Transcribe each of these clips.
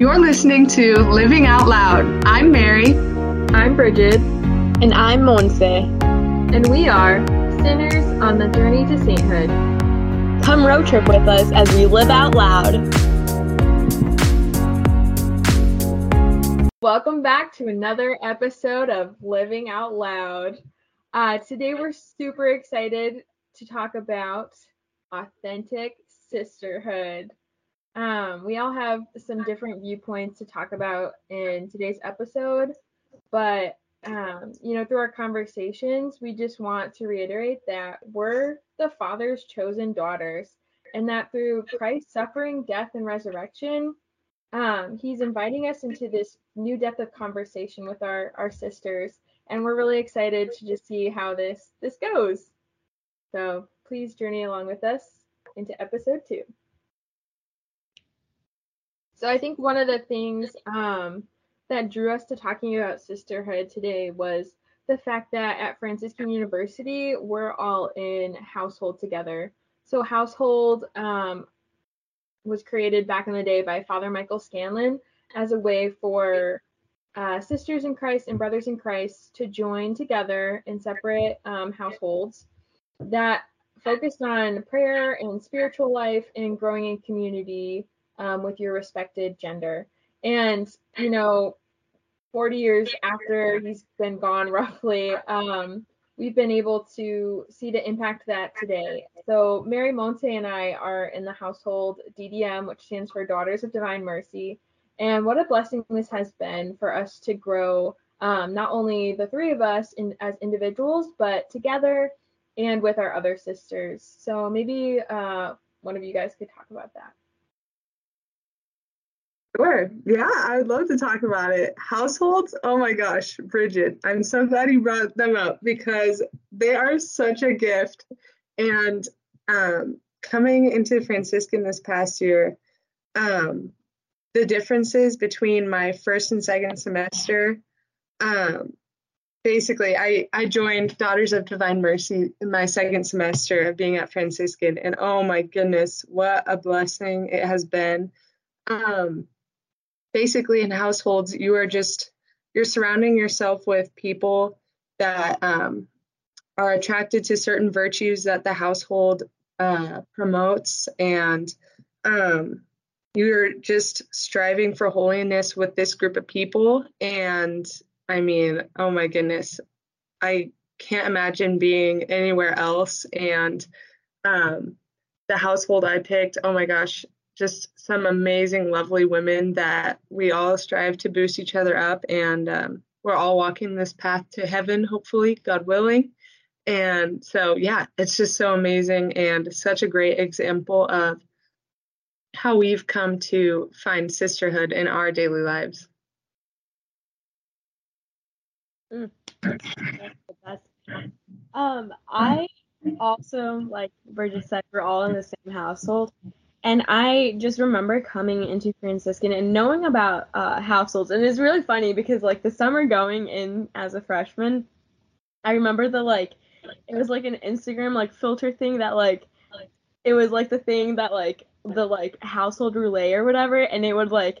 You're listening to Living Out Loud. I'm Mary. I'm Bridget. And I'm Monse. And we are sinners on the journey to sainthood. Come road trip with us as we live out loud. Welcome back to another episode of Living Out Loud. Uh, today we're super excited to talk about authentic sisterhood. Um, we all have some different viewpoints to talk about in today's episode, but um, you know, through our conversations, we just want to reiterate that we're the Father's chosen daughters, and that through Christ's suffering, death, and resurrection, um, He's inviting us into this new depth of conversation with our our sisters, and we're really excited to just see how this this goes. So please journey along with us into episode two. So I think one of the things um, that drew us to talking about sisterhood today was the fact that at Franciscan University we're all in household together. So household um, was created back in the day by Father Michael Scanlon as a way for uh, sisters in Christ and brothers in Christ to join together in separate um, households that focused on prayer and spiritual life and growing in community um, with your respected gender. And, you know, 40 years after he's been gone, roughly, um, we've been able to see the impact that today. So, Mary Monse and I are in the household DDM, which stands for Daughters of Divine Mercy. And what a blessing this has been for us to grow, um, not only the three of us in, as individuals, but together and with our other sisters. So, maybe uh, one of you guys could talk about that. Sure. Yeah, I would love to talk about it. Households, oh my gosh, Bridget, I'm so glad you brought them up because they are such a gift. And um, coming into Franciscan this past year, um, the differences between my first and second semester, um, basically, I, I joined Daughters of Divine Mercy in my second semester of being at Franciscan. And oh my goodness, what a blessing it has been. Um, basically in households you are just you're surrounding yourself with people that um, are attracted to certain virtues that the household uh, promotes. And um, you're just striving for holiness with this group of people. And i mean oh my goodness i can't imagine being anywhere else. And um, the household i picked oh my gosh just some amazing, lovely women that we all strive to boost each other up. And um, we're all walking this path to heaven, hopefully, God willing. And so, yeah, it's just so amazing and such a great example of how we've come to find sisterhood in our daily lives. Mm. Um, I also, like Bridget said, we're all in the same household. And I just remember coming into Franciscan and knowing about uh, households. And it's really funny because, like, the summer going in as a freshman, I remember the, like, it was like an Instagram, like, filter thing that, like, it was like the thing that, like, the, like, household roulette or whatever. And it would, like,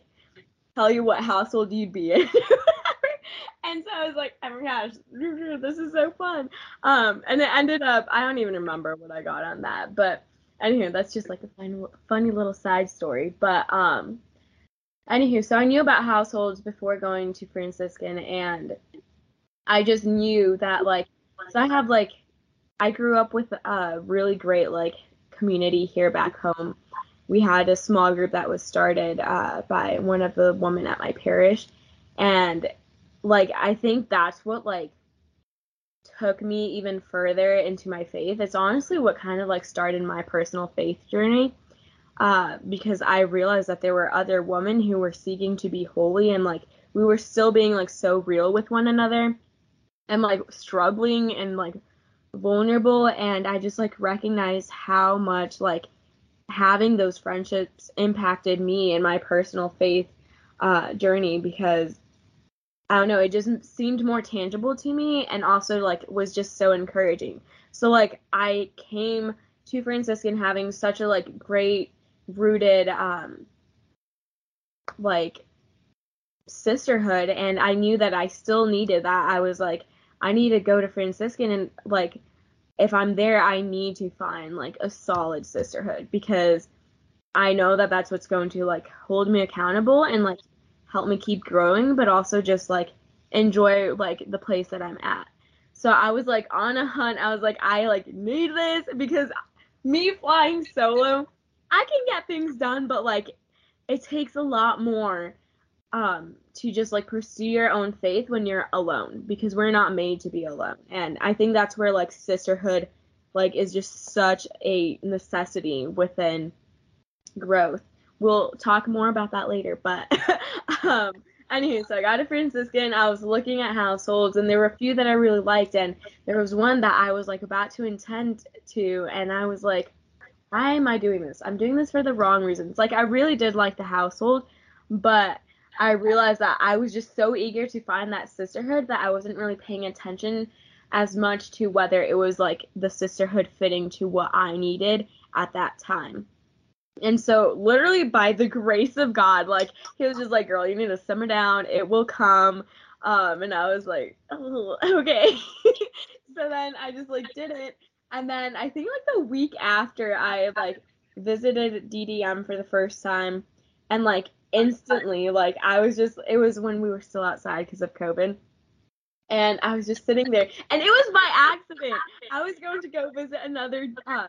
tell you what household you'd be in. and so I was like, oh my gosh, this is so fun. Um, and it ended up, I don't even remember what I got on that, but anywho, that's just like a fun, funny little side story. But um, anywho, so I knew about households before going to Franciscan, and I just knew that like, so I have like, I grew up with a really great like community here back home. We had a small group that was started uh, by one of the women at my parish, and like I think that's what like took me even further into my faith. It's honestly what kind of like started my personal faith journey. Uh, because I realized that there were other women who were seeking to be holy and like we were still being like so real with one another and like struggling and like vulnerable and I just like recognized how much like having those friendships impacted me in my personal faith uh, journey because I don't know, it just seemed more tangible to me and also like was just so encouraging. So like I came to Franciscan having such a like great rooted um like sisterhood and I knew that I still needed that. I was like, I need to go to Franciscan and like if I'm there, I need to find like a solid sisterhood because I know that that's what's going to like hold me accountable and like help me keep growing, but also just like enjoy like the place that I'm at. So I was like on a hunt. I was like, I like need this because me flying solo, I can get things done, but like it takes a lot more um to just like pursue your own faith when you're alone because we're not made to be alone. And I think that's where like sisterhood like is just such a necessity within growth. We'll talk more about that later, but um anyway, so I got a Franciscan. I was looking at households, and there were a few that I really liked, and there was one that I was like about to intend to, and I was like, why am I doing this? I'm doing this for the wrong reasons. Like I really did like the household, but I realized that I was just so eager to find that sisterhood that I wasn't really paying attention as much to whether it was like the sisterhood fitting to what I needed at that time. And so, literally, by the grace of God, like, he was just like, girl, you need to simmer down. It will come. Um, and I was like, oh, okay. so then I just, like, did it. And then I think, like, the week after I, like, visited DDM for the first time, and, like, instantly, like, I was just, it was when we were still outside because of COVID. And I was just sitting there, and it was by accident. I was going to go visit another uh,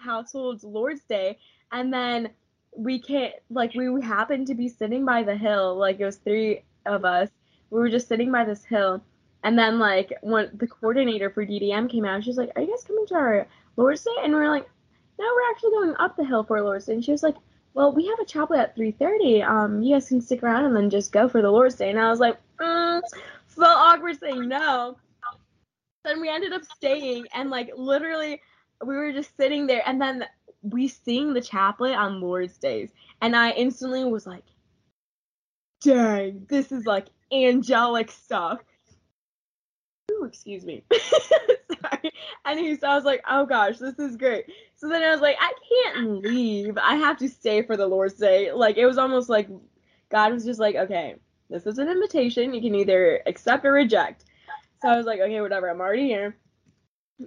household's Lord's Day, and then we can't like we happened to be sitting by the hill like it was three of us. We were just sitting by this hill. And then like when the coordinator for ddm came out. She's like are you guys coming to our lord's day? And we are like no we're actually going up the hill for lord's day. And she was like well we have a chaplet at 3.30 um you guys can stick around and then just go for the lord's day. And i was like mm, so awkward saying no. Then we ended up staying and like literally we were just sitting there. And then we sing the chaplet on Lord's Days, and I instantly was like, dang, this is like angelic stuff. Ooh, excuse me. Sorry. Anyway, so I was like, oh gosh, this is great. So then I was like, I can't leave. I have to stay for the Lord's Day. Like it was almost like God was just like, okay, this is an invitation. You can either accept or reject. So I was like, okay, whatever. I'm already here.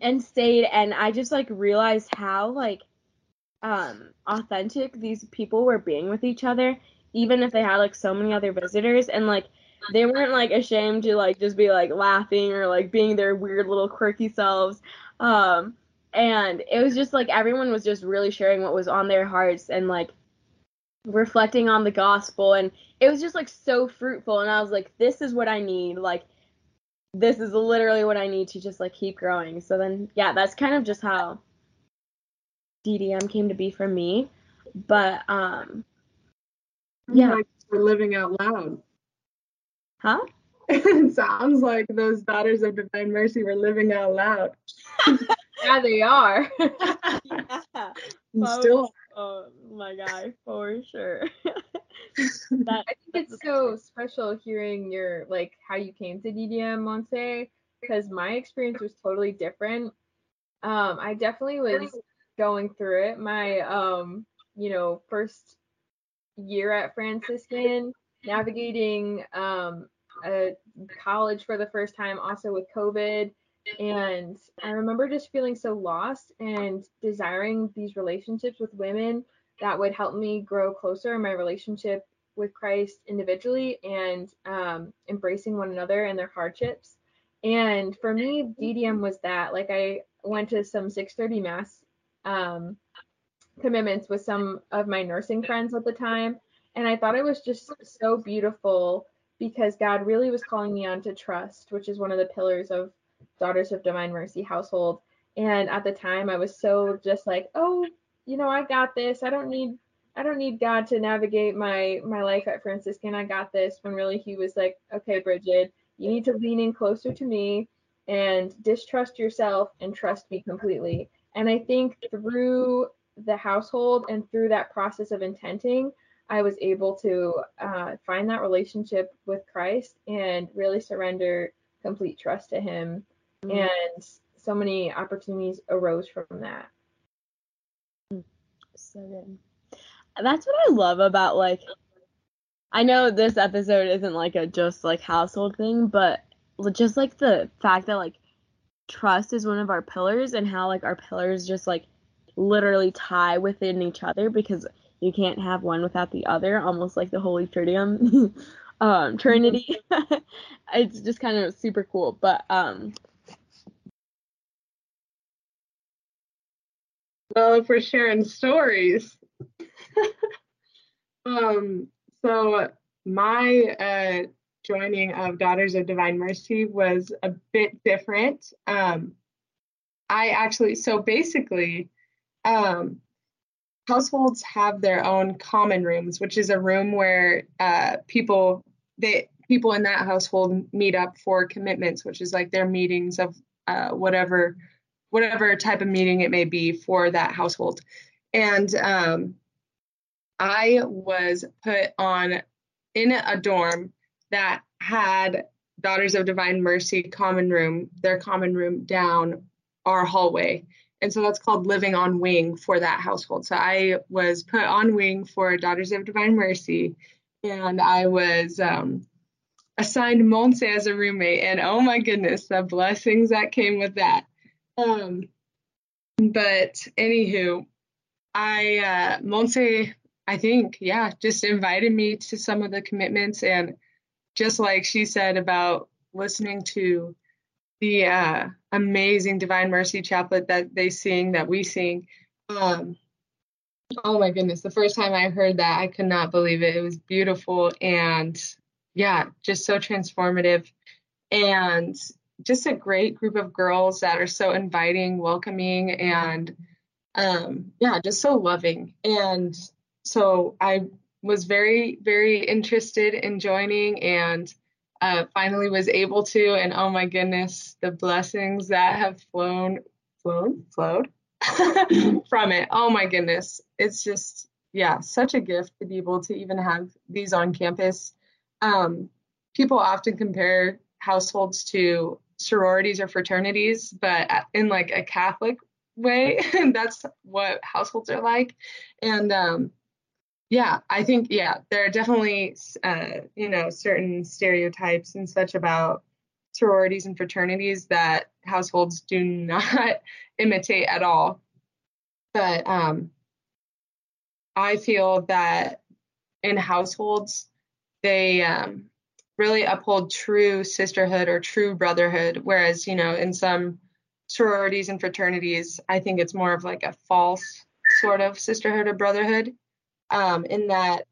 And stayed and I just like realized how like um authentic these people were being with each other even if they had like so many other visitors. And like they weren't like ashamed to like just be like laughing or like being their weird little quirky selves. Um and it was just like everyone was just really sharing what was on their hearts and like reflecting on the gospel. And it was just like so fruitful. And I was like this is what I need. Like this is literally what I need to just like keep growing. So then yeah that's kind of just how DDM came to be for me. But um yeah. Like we're living out loud. Huh? it sounds like those daughters of divine mercy were living out loud. yeah, they are. yeah. Still. Oh my god, for sure. that, I think it's so special hearing your like how you came to DDM Monse because my experience was totally different. Um, I definitely was going through it. My um, you know, first year at Franciscan, navigating um a college for the first time, also with COVID. And I remember just feeling so lost and desiring these relationships with women that would help me grow closer in my relationship with Christ individually and um, embracing one another and their hardships. And for me, DDM was that. Like I went to some 6:30 mass um, commitments with some of my nursing friends at the time. And I thought it was just so beautiful because God really was calling me on to trust, which is one of the pillars of Daughters of Divine Mercy household. And at the time, I was so just like, oh, you know, I got this. I don't need I don't need God to navigate my my life at Franciscan. I got this. When really He was like, okay, Bridget, you need to lean in closer to me and distrust yourself and trust me completely. And I think through the household and through that process of intenting, I was able to uh, find that relationship with Christ and really surrender complete trust to Him. Mm-hmm. And so many opportunities arose from that. So good. That's what I love about like I know this episode isn't like a just like household thing, but just like the fact that like trust is one of our pillars and how like our pillars just like literally tie within each other because you can't have one without the other, almost like the Holy Tritium, um, Trinity. it's just kind of super cool. But um, well, if we're sharing stories, um, so my uh, joining of Daughters of Divine Mercy was a bit different. Um, I actually, so basically, um, households have their own common rooms, which is a room where uh, people they people in that household meet up for commitments, which is like their meetings of uh, whatever whatever type of meeting it may be for that household. And um, I was put on in a dorm that had Daughters of Divine Mercy common room, their common room down our hallway. And so that's called living on wing for that household. So I was put on wing for Daughters of Divine Mercy, and I was um, assigned Monse as a roommate. And oh my goodness, the blessings that came with that. Um, but anywho, I uh, Monse, I think, yeah, just invited me to some of the commitments, and just like she said about listening to the uh, amazing Divine Mercy chaplet that they sing, that we sing. Um, oh my goodness, the first time I heard that, I could not believe it. It was beautiful and yeah, just so transformative. And just a great group of girls that are so inviting, welcoming, and um, yeah, just so loving. And so I was very, very interested in joining and uh, finally was able to. And oh my goodness, the blessings that have flown, flown, flowed from it. Oh my goodness. It's just, yeah, such a gift to be able to even have these on campus. Um, people often compare households to sororities or fraternities, but in like a Catholic way, that's what households are like. And um, yeah, I think yeah, there are definitely uh, you know certain stereotypes and such about sororities and fraternities that households do not imitate at all. But um, I feel that in households they um, really uphold true sisterhood or true brotherhood, whereas you know in some sororities and fraternities, I think it's more of like a false sort of sisterhood or brotherhood um, in that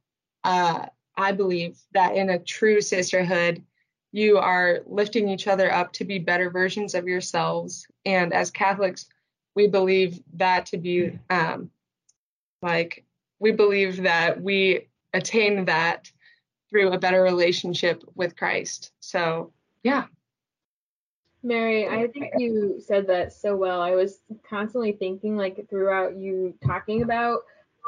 uh, I believe that in a true sisterhood, you are lifting each other up to be better versions of yourselves. And as Catholics, we believe that to be um, like, we believe that we attain that through a better relationship with Christ. So, yeah. Mary, I think you said that so well. I was constantly thinking, like, throughout you talking about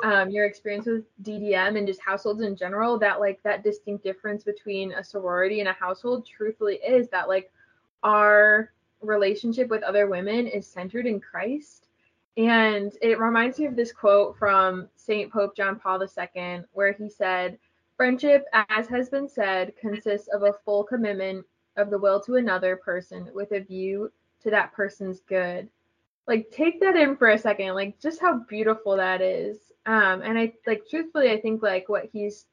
um, your experience with DDM and just households in general, that like that distinct difference between a sorority and a household truthfully is that like our relationship with other women is centered in Christ. And it reminds me of this quote from St. Pope John Paul II, where he said, Friendship, as has been said, consists of a full commitment of the will to another person with a view to that person's good. Like, take that in for a second, like, just how beautiful that is. Um, and I like truthfully, I think like what he's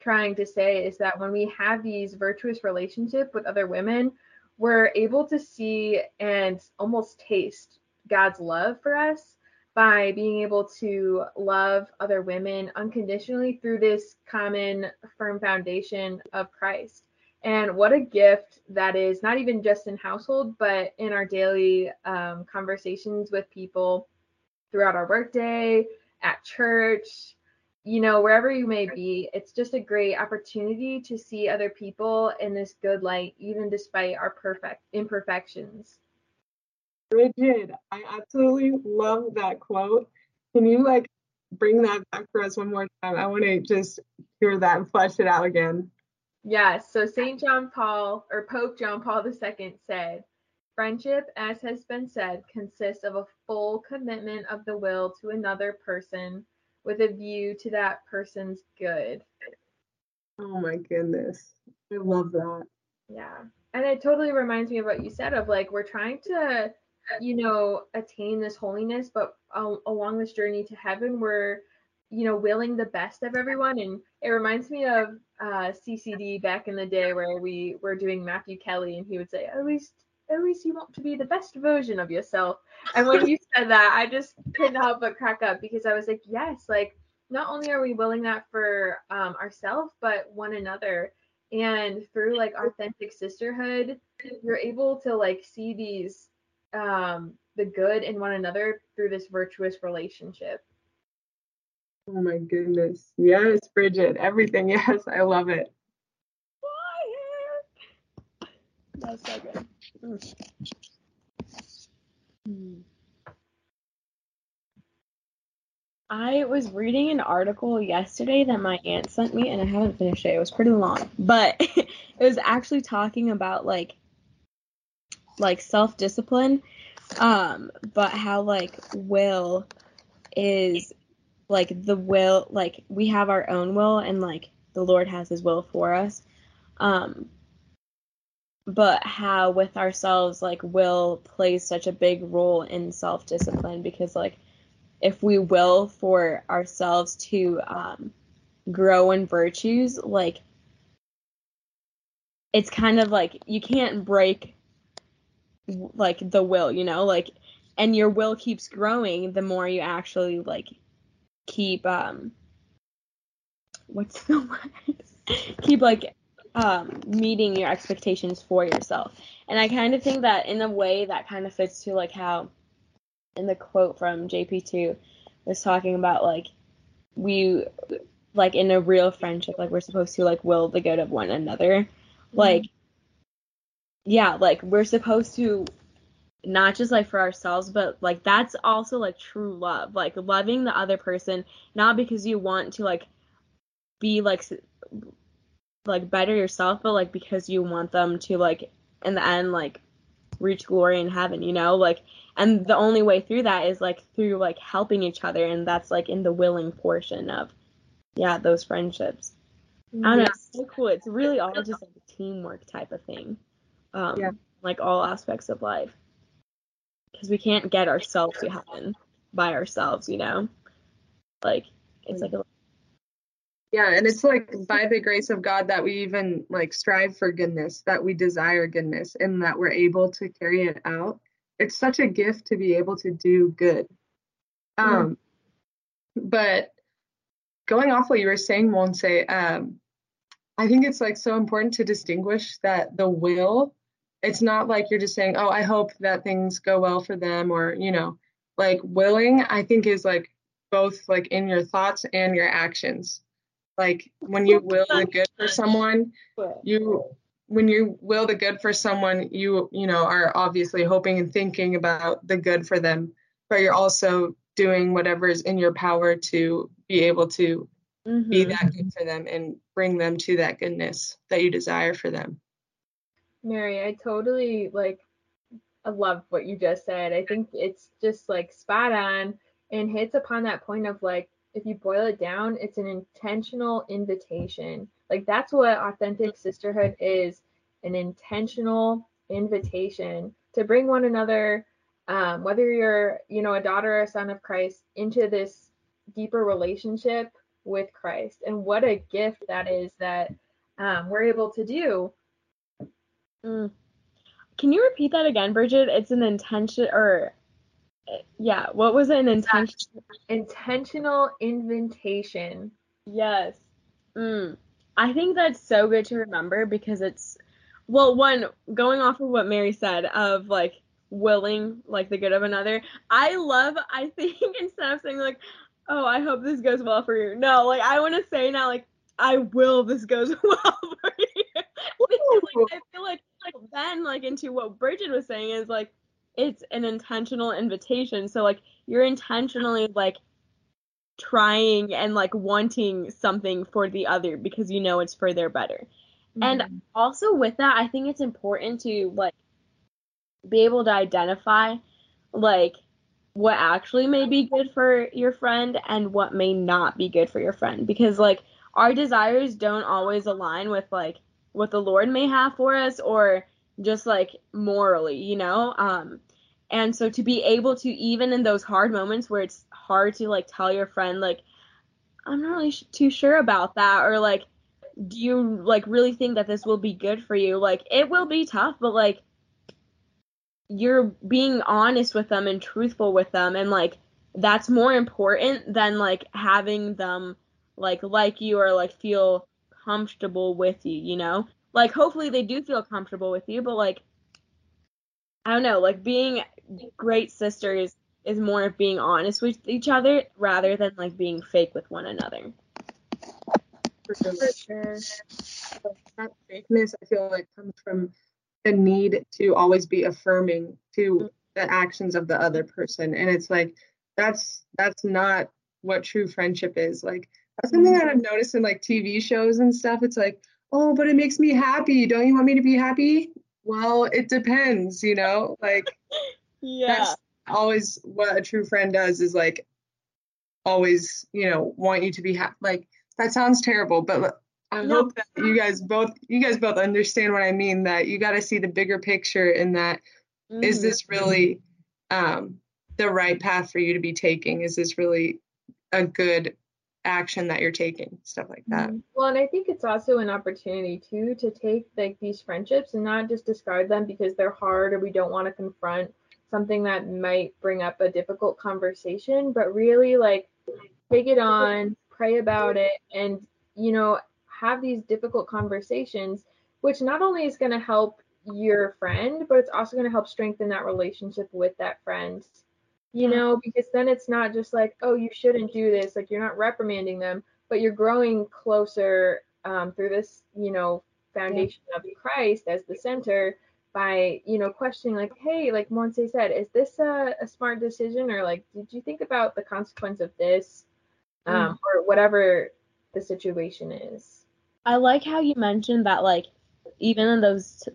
trying to say is that when we have these virtuous relationship with other women, we're able to see and almost taste God's love for us by being able to love other women unconditionally through this common firm foundation of Christ. And what a gift that is, not even just in household, but in our daily um, conversations with people throughout our workday, at church, you know, wherever you may be, it's just a great opportunity to see other people in this good light, even despite our perfect imperfections. Bridget, I absolutely love that quote. Can you like bring that back for us one more time? I want to just hear that and flesh it out again. Yes. So St. John Paul or Pope John Paul II said, Friendship, as has been said, consists of a full commitment of the will to another person with a view to that person's good. Oh my goodness. I love that. Yeah. And it totally reminds me of what you said of like we're trying to you know attain this holiness but uh, along this journey to heaven we're you know willing the best of everyone and it reminds me of uh, ccd back in the day where we were doing matthew kelly and he would say at least least you want to be the best version of yourself and when you said that i just couldn't help but crack up because i was like yes like not only are we willing that for um, ourselves but one another and through like authentic sisterhood you're able to like see these um the good in one another through this virtuous relationship Oh my goodness. Yes, Bridget. Everything. Yes, I love it. That's so good. Mm. I was reading an article yesterday that my aunt sent me, and I haven't finished it. It was pretty long, but it was actually talking about like like self discipline, um, but how like will is like the will like we have our own will and like the lord has his will for us um but how with ourselves like will plays such a big role in self-discipline because like if we will for ourselves to um grow in virtues like it's kind of like you can't break like the will you know like and your will keeps growing the more you actually like keep um what's the word? keep like um meeting your expectations for yourself. And I kind of think that in a way that kind of fits to like how in the quote from JP2 was talking about like we like in a real friendship like we're supposed to like will the good of one another. Mm-hmm. Like yeah, like we're supposed to not just like for ourselves but like that's also like true love like loving the other person not because you want to like be like like better yourself but like because you want them to like in the end like reach glory in heaven you know like and the only way through that is like through like helping each other and that's like in the willing portion of yeah those friendships i don't know it's so cool it's really all just like a teamwork type of thing um yeah. like all aspects of life because we can't get ourselves to heaven by ourselves, you know? Like it's like a yeah, and it's like by the grace of God that we even like strive for goodness, that we desire goodness, and that we're able to carry it out. It's such a gift to be able to do good. Um, but going off what you were saying, Monse, um, I think it's like so important to distinguish that the will it's not like you're just saying, oh, I hope that things go well for them or, you know, like willing, I think is like both like in your thoughts and your actions. Like when you will the good for someone, you when you will the good for someone, you you know are obviously hoping and thinking about the good for them, but you're also doing whatever is in your power to be able to mm-hmm. be that good for them and bring them to that goodness that you desire for them. Mary, I totally like I love what you just said. I think it's just like spot on and hits upon that point of like if you boil it down, it's an intentional invitation. Like that's what authentic sisterhood is, an intentional invitation to bring one another um, whether you're, you know, a daughter or a son of Christ into this deeper relationship with Christ. And what a gift that is that um, we're able to do Mm. Can you repeat that again, Bridget? It's an intention or yeah, what was it? An intention intentional invitation. Yes. Mm. I think that's so good to remember because it's well, one going off of what Mary said of like willing like the good of another. I love I think instead of saying like, "Oh, I hope this goes well for you." No, like I want to say now like, "I will this goes well for you." like, I feel like like then like into what Bridget was saying is like it's an intentional invitation. So like you're intentionally like trying and like wanting something for the other because you know it's for their better. Mm-hmm. And also with that, I think it's important to like be able to identify like what actually may be good for your friend and what may not be good for your friend because like our desires don't always align with like what the Lord may have for us or just like morally, you know? Um and so to be able to even in those hard moments where it's hard to like tell your friend like I'm not really sh- too sure about that or like do you like really think that this will be good for you? Like it will be tough, but like you're being honest with them and truthful with them and like that's more important than like having them like like you or like feel comfortable with you, you know? Like hopefully they do feel comfortable with you, but like I don't know, like being great sisters is more of being honest with each other rather than like being fake with one another. For sure. That fakeness, I feel like, comes from the need to always be affirming to mm-hmm. the actions of the other person, and it's like that's that's not what true friendship is. Like that's something mm-hmm. that I've noticed in like TV shows and stuff. It's like, oh, but it makes me happy. Don't you want me to be happy? Well, it depends, you know. Like Yeah. that's always what a true friend does is like always you know want you to be happy like that sounds terrible but i No. hope that you guys both you guys both understand what i mean that you got to see the bigger picture in that is Mhm. this really um the right path for you to be taking is this really a good action that you're taking stuff like that. Mm-hmm. Well, and I think it's also an opportunity too to take like these friendships and not just discard them because they're hard or we don't want to confront something that might bring up a difficult conversation, but really like take it on, pray about it, and you know have these difficult conversations, which not only is going to help your friend, but it's also going to help strengthen that relationship with that friend you know because then it's not just like oh you shouldn't do this like you're not reprimanding them but you're growing closer um, through this you know foundation of christ as the center by you know questioning like hey like Monse said is this a, a smart decision? or like did you think about the consequence of this um, or whatever the situation is? I like how you mentioned that like even in those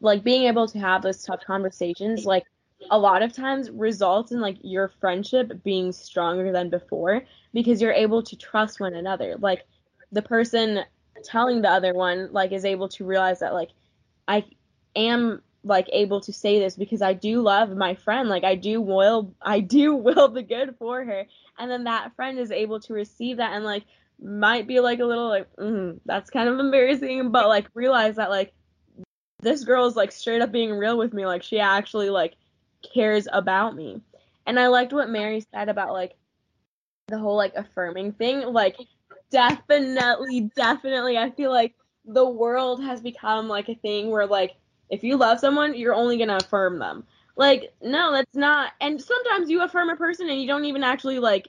like being able to have those tough conversations like a lot of times results in like your friendship being stronger than before because you're able to trust one another. Like the person telling the other one like is able to realize that like I am like able to say this because I do love my friend. Like I do will I do will the good for her. And then that friend is able to receive that and like might be like a little like mm, that's kind of embarrassing but like realize that like this girl is like straight up being real with me. Like she actually like cares about me. And i liked what mary said about like the whole like affirming thing. Like definitely definitely i feel like the world has become like a thing where like if you love someone you're only gonna affirm them. Like no that's not and sometimes you affirm a person and you don't even actually like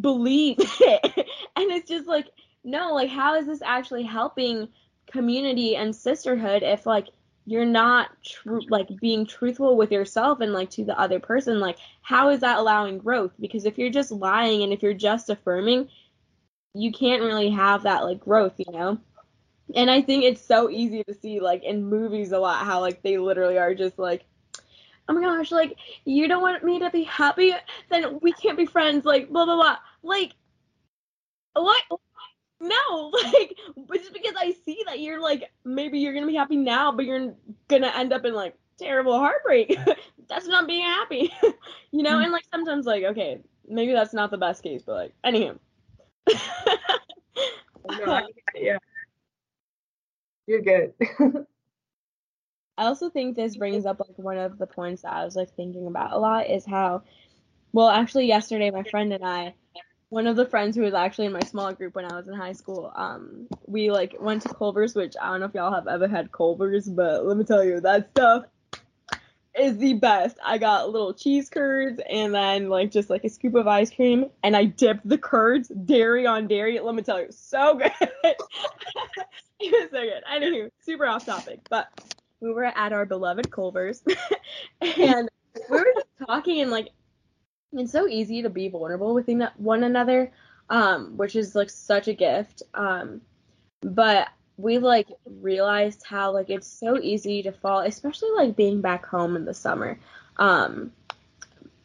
believe it. And it's just like no like how is this actually helping community and sisterhood if like you're not true like being truthful with yourself and like to the other person like how is that allowing growth? Because if you're just lying and if you're just affirming you can't really have that like growth you know? And i think it's so easy to see like in movies a lot how like they literally are just like oh my gosh like you don't want me to be happy? Then we can't be friends like blah blah blah. Like what no, like, but just because I see that you're like, maybe you're gonna be happy now, but you're gonna end up in like terrible heartbreak. that's not being happy, you know. Mm. And like sometimes, like, okay, maybe that's not the best case, but like, anywho. No, I- yeah you're good I also think this brings up like one of the points that I was like thinking about a lot is how, well, actually yesterday my friend and I, one of the friends who was actually in my small group when I was in high school, um, we like went to Culver's, which I don't know if y'all have ever had Culver's, but let me tell you, that stuff is the best. I got little cheese curds and then like just like a scoop of ice cream, and I dipped the curds dairy on dairy. Let me tell you, so good. it was so good. Anywho, super off topic, but we were at our beloved Culver's and we were just talking and like it's so easy to be vulnerable with one another um which is like such a gift um but we like realized how like it's so easy to fall especially like being back home in the summer um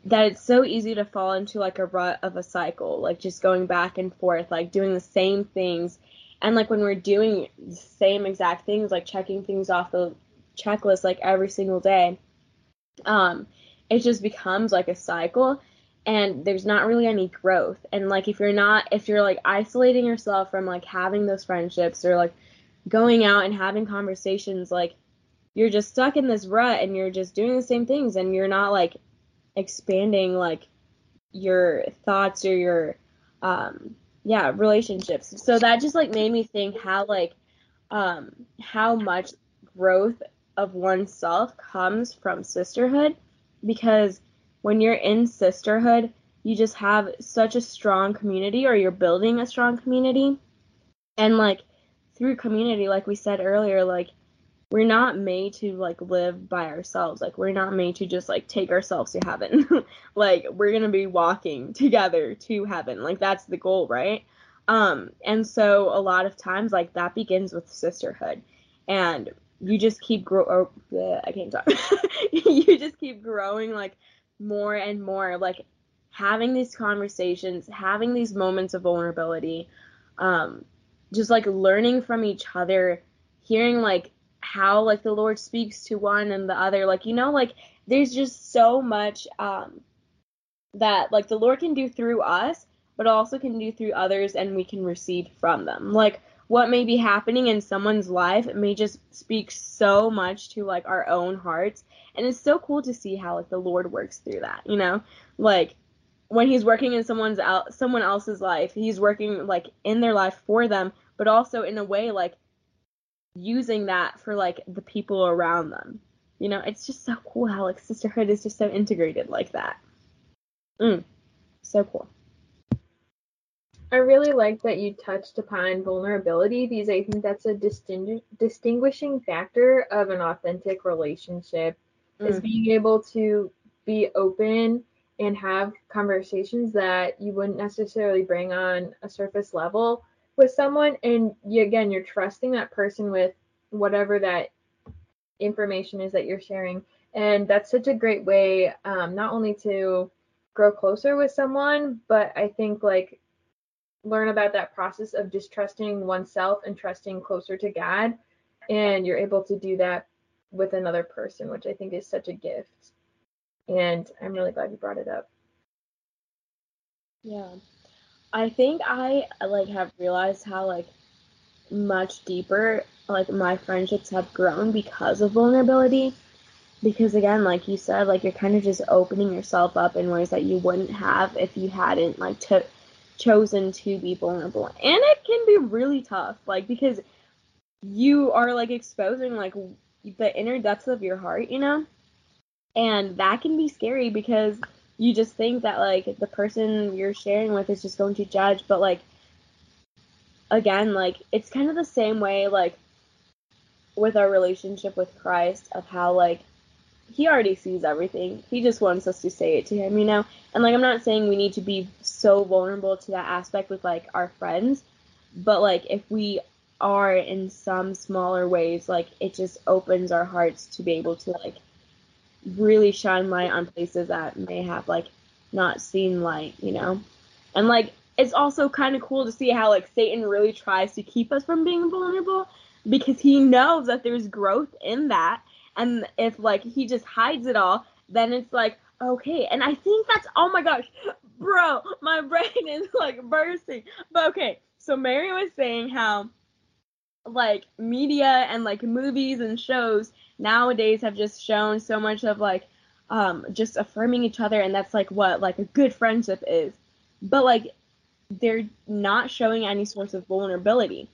that it's so easy to fall into like a rut of a cycle, like just going back and forth, like doing the same things. And like when we're doing the same exact things, like checking things off the checklist like every single day, um, it just becomes like a cycle and there's not really any growth. And like if you're not if you're like isolating yourself from like having those friendships or like going out and having conversations, like you're just stuck in this rut and you're just doing the same things and you're not like expanding like your thoughts or your um yeah relationships so that just like made me think how like um how much growth of oneself comes from sisterhood because when you're in sisterhood you just have such a strong community or you're building a strong community. And like through community like we said earlier like we're not made to like live by ourselves. Like we're not made to just like take ourselves to heaven. Like we're gonna be walking together to heaven. Like that's the goal right? Um and so a lot of times like that begins with sisterhood. And you just keep grow oh, i can't talk. You just keep growing like more and more like having these conversations having these moments of vulnerability um just like learning from each other hearing like how like the Lord speaks to one and the other. Like, you know, like there's just so much um that like the Lord can do through us, but also can do through others and we can receive from them. Like what may be happening in someone's life may just speak so much to like our own hearts. And it's so cool to see how like the Lord works through that, you know? Like when he's working in someone's out someone else's life, he's working like in their life for them, but also in a way like using that for like the people around them. You know, it's just so cool how like sisterhood is just so integrated like that. Mm, so cool. I really like that you touched upon vulnerability because I think that's a distingu- distinguishing factor of an authentic relationship mm. is being able to be open and have conversations that you wouldn't necessarily bring on a surface level with someone and you again you're trusting that person with whatever that information is that you're sharing and that's such a great way um, not only to grow closer with someone but i think like learn about that process of distrusting oneself and trusting closer to god and you're able to do that with another person which i think is such a gift. And i'm really glad you brought it up. Yeah. I think I like have realized how like much deeper like my friendships have grown because of vulnerability. Because again, like you said, like you're kind of just opening yourself up in ways that you wouldn't have if you hadn't like to chosen to be vulnerable. And it can be really tough, like because you are like exposing like the inner depths of your heart, you know? And that can be scary because you just think that like the person you're sharing with is just going to judge but like again like it's kind of the same way like with our relationship with Christ of how like he already sees everything. He just wants us to say it to him, you know? And like I'm not saying we need to be so vulnerable to that aspect with like our friends, but like if we are in some smaller ways, like it just opens our hearts to be able to like really shine light on places that may have like not seen light, you know? And like it's also kind of cool to see how like Satan really tries to keep us from being vulnerable because he knows that there's growth in that. And if like he just hides it all, then it's like, okay. And I think that's oh my gosh, bro, my brain is like bursting. But okay, so Mary was saying how like media and like movies and shows nowadays have just shown so much of like um just affirming each other and that's like what like a good friendship is but like they're not showing any source of vulnerability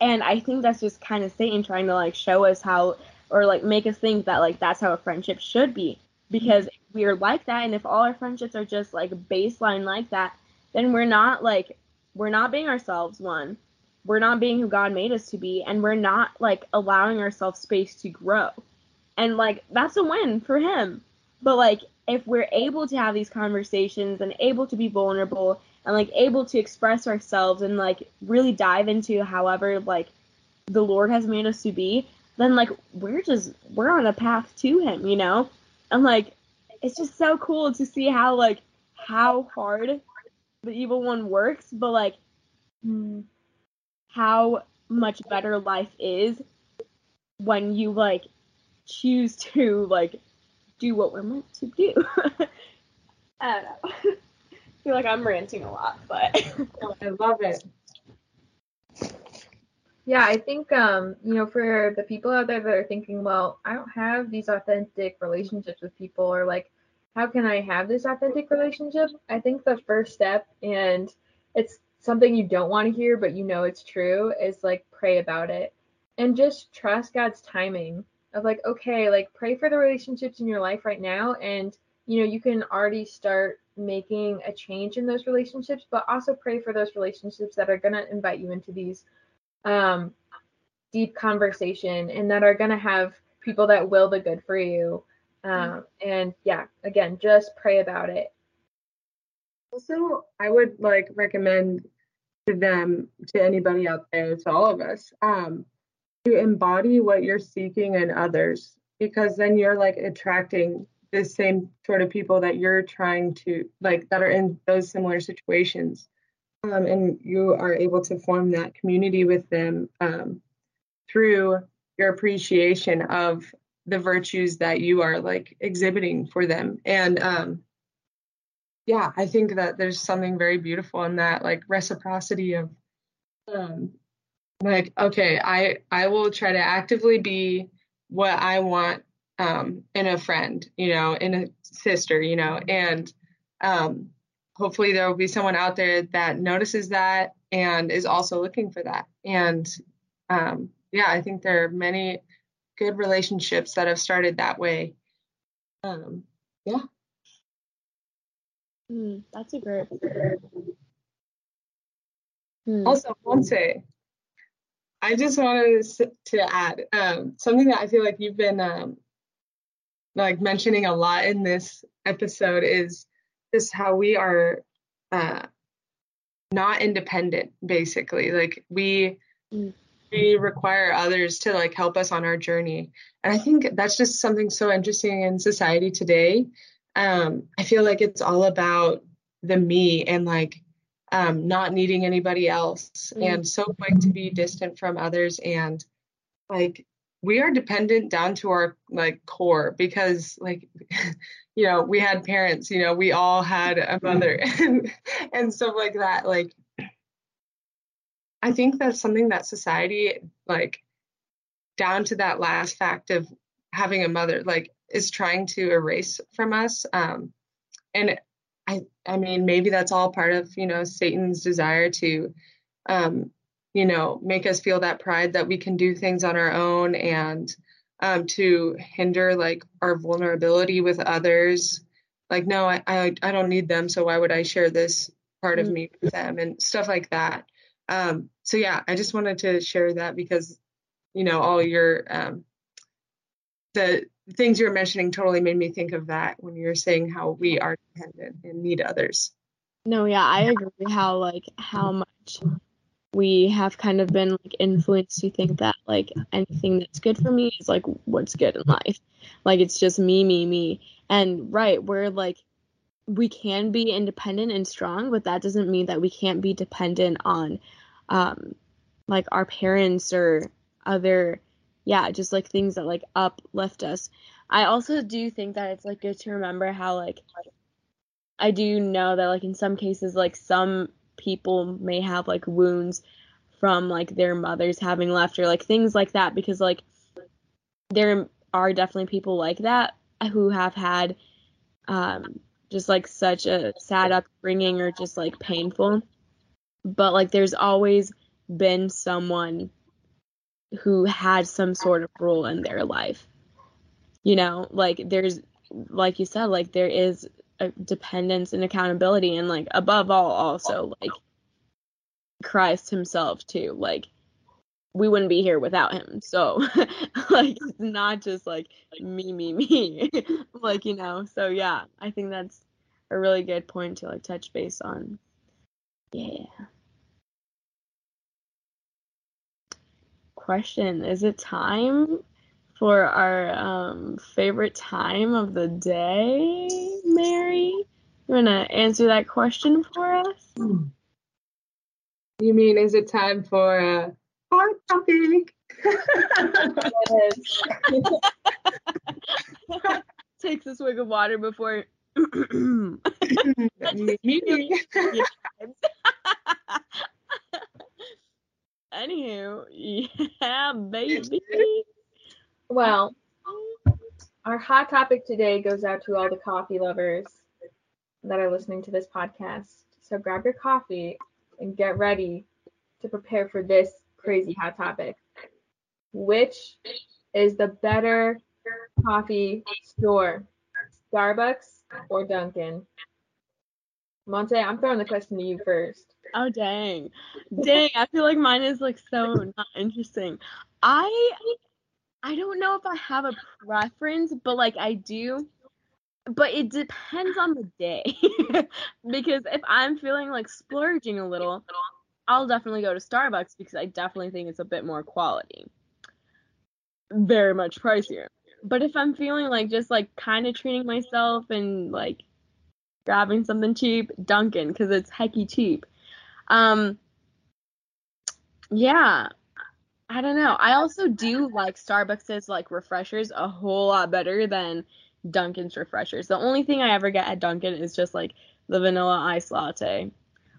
and i think that's just kind of satan trying to like show us how or like make us think that like that's how a friendship should be because mm-hmm. we're like that and if all our friendships are just like baseline like that then we're not like we're not being ourselves one we're not being who God made us to be and we're not like allowing ourselves space to grow. And like that's a win for him. But like if we're able to have these conversations and able to be vulnerable and like able to express ourselves and like really dive into however like the Lord has made us to be, then like we're just we're on a path to him, you know? And like it's just so cool to see how like how hard the evil one works, but like how much better life is when you like choose to like do what we're meant to do. I don't know. I feel like I'm ranting a lot, but I love it. Yeah, I think um, you know, for the people out there that are thinking, well, I don't have these authentic relationships with people or like how can I have this authentic relationship? I think the first step and it's something you don't want to hear but you know it's true is like pray about it and just trust God's timing of like okay, like pray for the relationships in your life right now and you know, you can already start making a change in those relationships, but also pray for those relationships that are going to invite you into these um, deep conversation and that are going to have people that will the good for you. Um, and yeah, again, just pray about it. Also, I would like recommend to them, to anybody out there, to all of us, um, to embody what you're seeking in others because then you're like attracting the same sort of people that you're trying to like that are in those similar situations um, and you are able to form that community with them um, through your appreciation of the virtues that you are like exhibiting for them. And um, yeah i think that there's something very beautiful in that like reciprocity of um, like okay i i will try to actively be what i want um, in a friend you know in a sister you know and um, hopefully there will be someone out there that notices that and is also looking for that. And um, yeah, I think there are many good relationships that have started that way. Um, yeah. Mm, that's a great. Hmm. Also, Monse, I just wanted to add um, something that I feel like you've been um, like mentioning a lot in this episode is is how we are uh, not independent, basically. Like we mm. we require others to like help us on our journey, and I think that's just something so interesting in society today. Um, I feel like it's all about the me and like um, not needing anybody else, mm. and so quick to be distant from others and like we are dependent down to our like core because like you know we had parents you know we all had a mother and, and stuff like that like i think that's something that society like down to that last fact of having a mother like is trying to erase from us um and i i mean maybe that's all part of you know satan's desire to um you know, make us feel that pride that we can do things on our own and um, to hinder like our vulnerability with others. Like, no, I, I, I don't need them, so why would I share this part of mm-hmm. me with them and stuff like that. Um, so yeah, I just wanted to share that because, you know, all your um, the things you're mentioning totally made me think of that when you're saying how we are dependent and need others. No, yeah, I agree. How like how much we have kind of been like influenced to think that like anything that's good for me is like what's good in life. Like it's just me, me, me. And right, we're like we can be independent and strong, but that doesn't mean that we can't be dependent on um like our parents or other yeah, just like things that like uplift us. I also do think that it's like good to remember how like I do know that like in some cases like some people may have like wounds from like their mothers having left or like things like that because like there are definitely people like that who have had um just like such a sad upbringing or just like painful. But like there's always been someone who had some sort of role in their life. You know like there's like you said like there is Uh, dependence and accountability and like above all also oh, like Christ himself too like we wouldn't be here without him. So like it's not just like me me me like you know. So yeah I think that's a really good point to like touch base on. Yeah. Question is it time for our um, favorite time of the day, Mary? You want to answer that question for us? You mean, is it time for a hot topic? Takes a swig of water before. Anywho, yeah, baby. Well, our hot topic today goes out to all the coffee lovers that are listening to this podcast. So grab your coffee and get ready to prepare for this crazy hot topic. Which is the better coffee store, Starbucks or Dunkin'? Monse, I'm throwing the question to you first. Oh dang, dang! I feel like mine is like so not interesting. I I don't know if I have a preference, but like I do. But it depends on the day. because if I'm feeling like splurging a little, I'll definitely go to Starbucks because I definitely think it's a bit more quality. Very much pricier. But if I'm feeling like just like kind of treating myself and like grabbing something cheap, Dunkin' because it's hecky cheap. Um, yeah, I don't know. I also do like Starbucks' like refreshers a whole lot better than Dunkin's refreshers. The only thing I ever get at Dunkin' is just like the vanilla ice latte.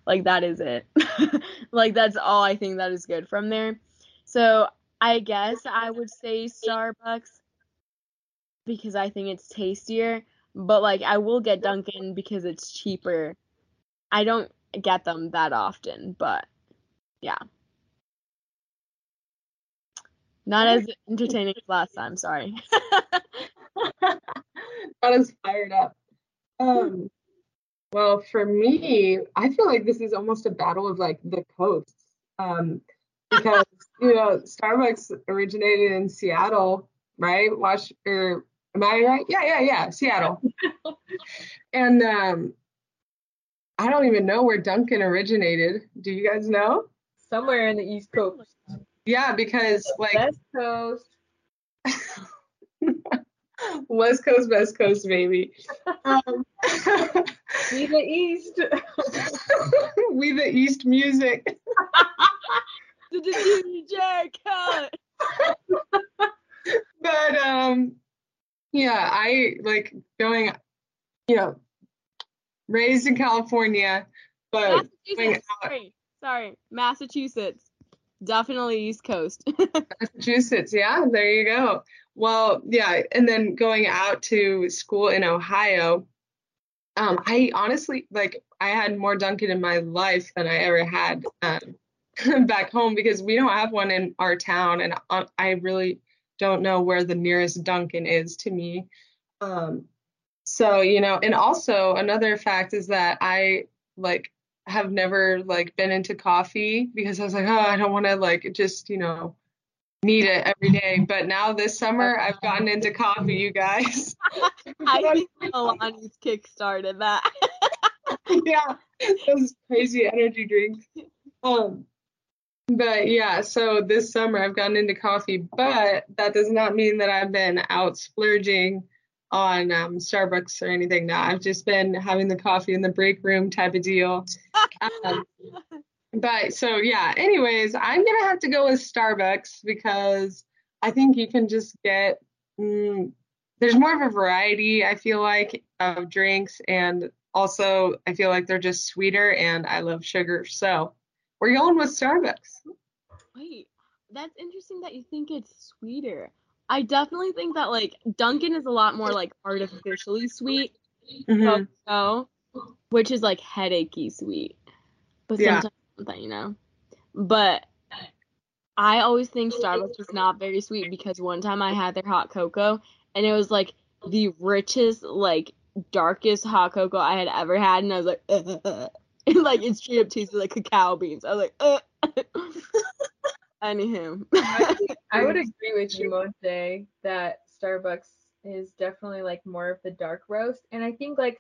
Like that is it. like that's all I think that is good from there. So I guess I would say Starbucks because I think it's tastier. But like I will get Dunkin' because it's cheaper. I don't get them that often, but yeah. Not as entertaining as last time, sorry. Not as fired up. Um, well, for me, I feel like this is almost a battle of like the coasts. Um, because you know, Starbucks originated in Seattle, right? Wash or am I right? Yeah, yeah, yeah, Seattle. and um I don't even know where Dunkin' originated. Do you guys know? Somewhere in the East Coast. Yeah, because like West Coast. West Coast, West Coast, baby. Um, we the East. we the East music. the DJ cut. but um, yeah, I like going, you know, raised in California, but Massachusetts. Sorry, sorry, Massachusetts. Definitely East Coast. Massachusetts, yeah, there you go. Well, yeah, and then going out to school in Ohio, um, I honestly like I had more Dunkin' in my life than I ever had um, back home because we don't have one in our town, and uh, I really don't know where the nearest Dunkin' is to me. Um, so you know, and also another fact is that I like have never like been into coffee because I was like, oh, I don't want to like just you know need it every day. But now this summer I've gotten into coffee, you guys. I think Alani's kick started that. yeah, those crazy energy drinks. Um, but yeah, so this summer I've gotten into coffee, but that does not mean that I've been out splurging on um, Starbucks or anything now. I've just been having the coffee in the break room type of deal. Um, but so yeah, anyways, I'm gonna have to go with Starbucks because I think you can just get mm, there's more of a variety. I feel like of drinks, and also I feel like they're just sweeter, and I love sugar. So we're going with Starbucks. Wait, that's interesting that you think it's sweeter. I definitely think that like Dunkin' is a lot more like artificially sweet, Mhm. so which is like headachy sweet, but Yeah. sometimes you know. But I always think Starbucks is not very sweet because one time I had their hot cocoa and it was like the richest, like darkest hot cocoa I had ever had, and I was like, and like it straight up tasted like cacao beans. I was like, Ugh. Anywho. I would agree with you, Monse, that Starbucks is definitely like more of the dark roast. And I think like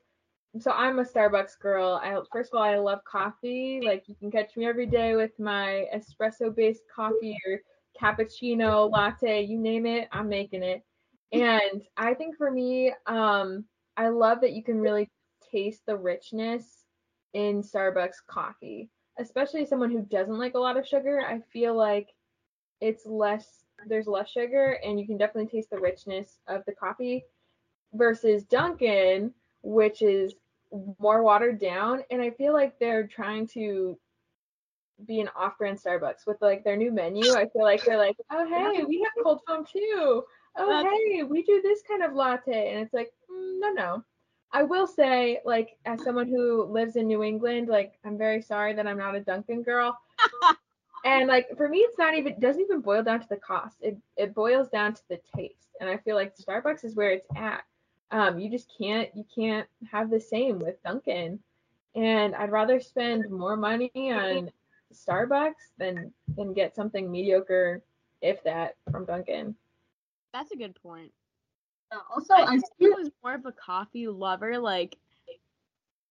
so I'm a Starbucks girl. I first of all I love coffee. Like you can catch me every day with my espresso based coffee or cappuccino, latte, you name it, I'm making it. And I think for me, um, I love that you can really taste the richness in Starbucks coffee, especially someone who doesn't like a lot of sugar. I feel like it's less, there's less sugar, and you can definitely taste the richness of the coffee versus Dunkin', which is more watered down. And I feel like they're trying to be an off-brand Starbucks with like their new menu. I feel like they're like, oh hey, we have cold foam too. Oh hey, we do this kind of latte, and it's like, mm, no, no. I will say, like, as someone who lives in New England, like, I'm very sorry that I'm not a Dunkin' girl. and like for me, it's not even doesn't even boil down to the cost. It it boils down to the taste, and I feel like Starbucks is where it's at. Um, you just can't you can't have the same with Dunkin'. And I'd rather spend more money on Starbucks than than get something mediocre, if that, from Dunkin'. That's a good point. Uh, also, I, I was more of a coffee lover, like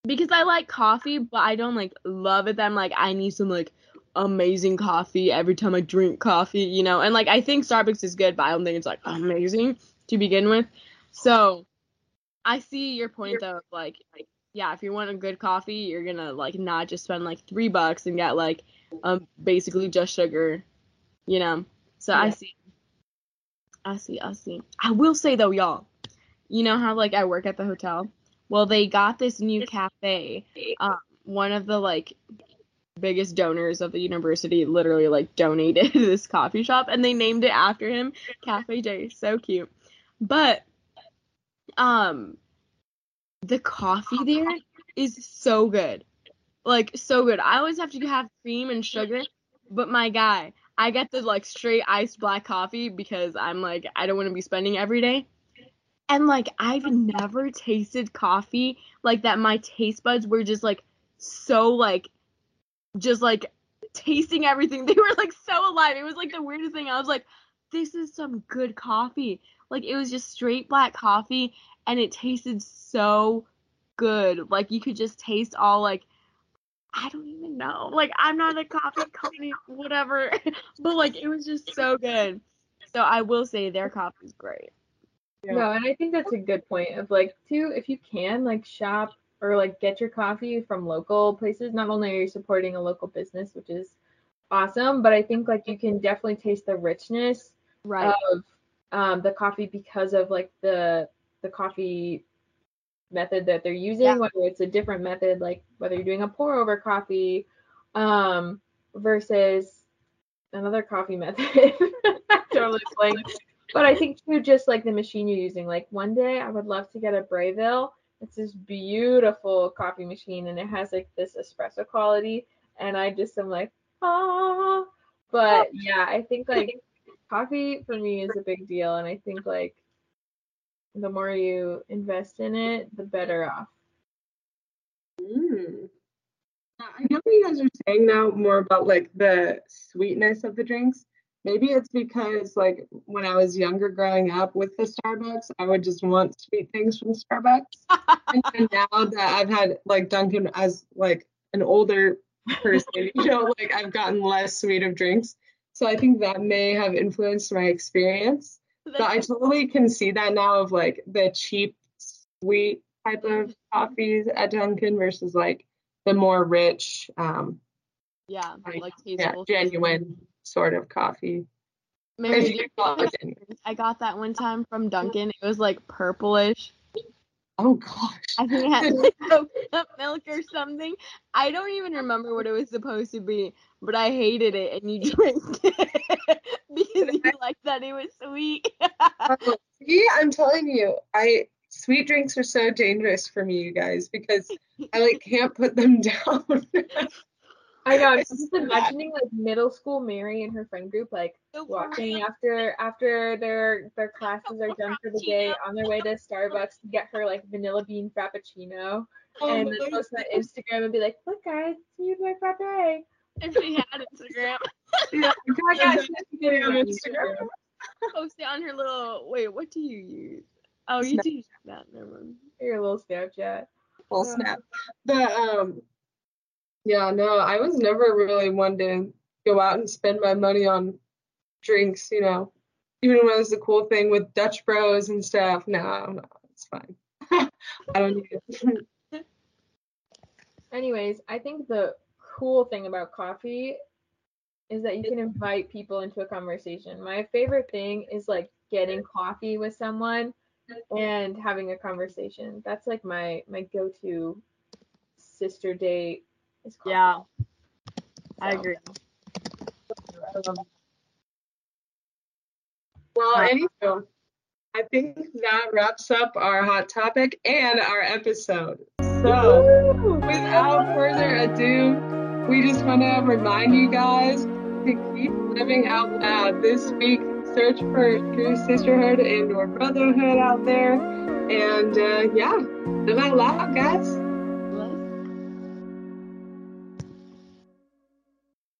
because I like coffee, but I don't like love it. That I'm like I need some like amazing coffee every time I drink coffee, you know. And like I think Starbucks is good, but I don't think it's like amazing to begin with. So I see your point though, like like yeah, if you want a good coffee, you're gonna like not just spend like three bucks and get like um basically just sugar, you know. So I see. I see, I see. I will say though, y'all, you know how like I work at the hotel? Well, they got this new cafe. Um, one of the like biggest donors of the university literally like donated this coffee shop and they named it after him, Cafe J. So cute. But um the coffee there is so good. Like so good. I always have to have cream and sugar, but my guy, I get the like straight iced black coffee because I'm like I don't want to be spending every day. And like I've never tasted coffee like that my taste buds were just like so like just like tasting everything. They were like so alive. It was like the weirdest thing. I was like, this is some good coffee. Like it was just straight black coffee and it tasted so good. Like you could just taste all like I don't even know. Like I'm not a coffee company, whatever. but like it was just so good. So I will say their coffee's great. Yeah. No, and I think that's a good point of like too, if you can like shop or like get your coffee from local places, not only are you supporting a local business, which is awesome, but I think like you can definitely taste the richness Right. of um, the coffee because of like the the coffee method that they're using, Yeah. whether it's a different method, like whether you're doing a pour over coffee, um, versus another coffee method. totally blank. But I think too, just like the machine you're using. Like one day, I would love to get a Breville. It's this beautiful coffee machine, and it has like this espresso quality. And I just am like, ah. But yeah, I think like coffee for me is a big deal, and I think like the more you invest in it, the better off. Mm. I know what you guys are saying now more about like the sweetness of the drinks. Maybe it's because like when I was younger growing up with the Starbucks, I would just want sweet things from Starbucks. and then now that I've had like Dunkin' as like an older person, you know, like I've gotten less sweet of drinks. So I think that may have influenced my experience. But I totally can see that now of like the cheap, sweet type of coffees at Dunkin' versus like the more rich, um, yeah, like, like yeah, genuine sort of coffee. Mary, you you know. I got that one time from Dunkin'. It was like purplish. Oh gosh. I think it had like coconut milk or something. I don't even remember what it was supposed to be, but I hated it and you drank it because you liked that it was sweet. Oh, See, I'm telling you, I sweet drinks are so dangerous for me, you guys, because I like can't put them down. I know. I'm just imagining like middle school Mary and her friend group like walking after after their their classes are done for the day on their way to Starbucks to get her like vanilla bean frappuccino Oh and then post on Instagram and be like, look guys, see my frappe. And she had Instagram, yeah, Oh my gosh, she did it on Instagram. post it on her little. Wait, what do you use? Oh, you Snap. do that. Never mind. Your little Snapchat. Full snap. The um yeah, no, I was never really one to go out and spend my money on drinks, you know. Even when it was a cool thing with Dutch Bros and stuff. No, no, it's fine. I don't need it. Anyways, I think the cool thing about coffee is that you can invite people into a conversation. My favorite thing is like getting coffee with someone and having a conversation. That's like my my go-to sister date. Is coffee. Yeah, I So, agree. I love Well, anywho, I think that wraps up our hot topic and our episode. So, without further ado, we just want to remind you guys to keep living out loud this week. Search for true sisterhood and or brotherhood out there. And uh, yeah, live out loud, guys.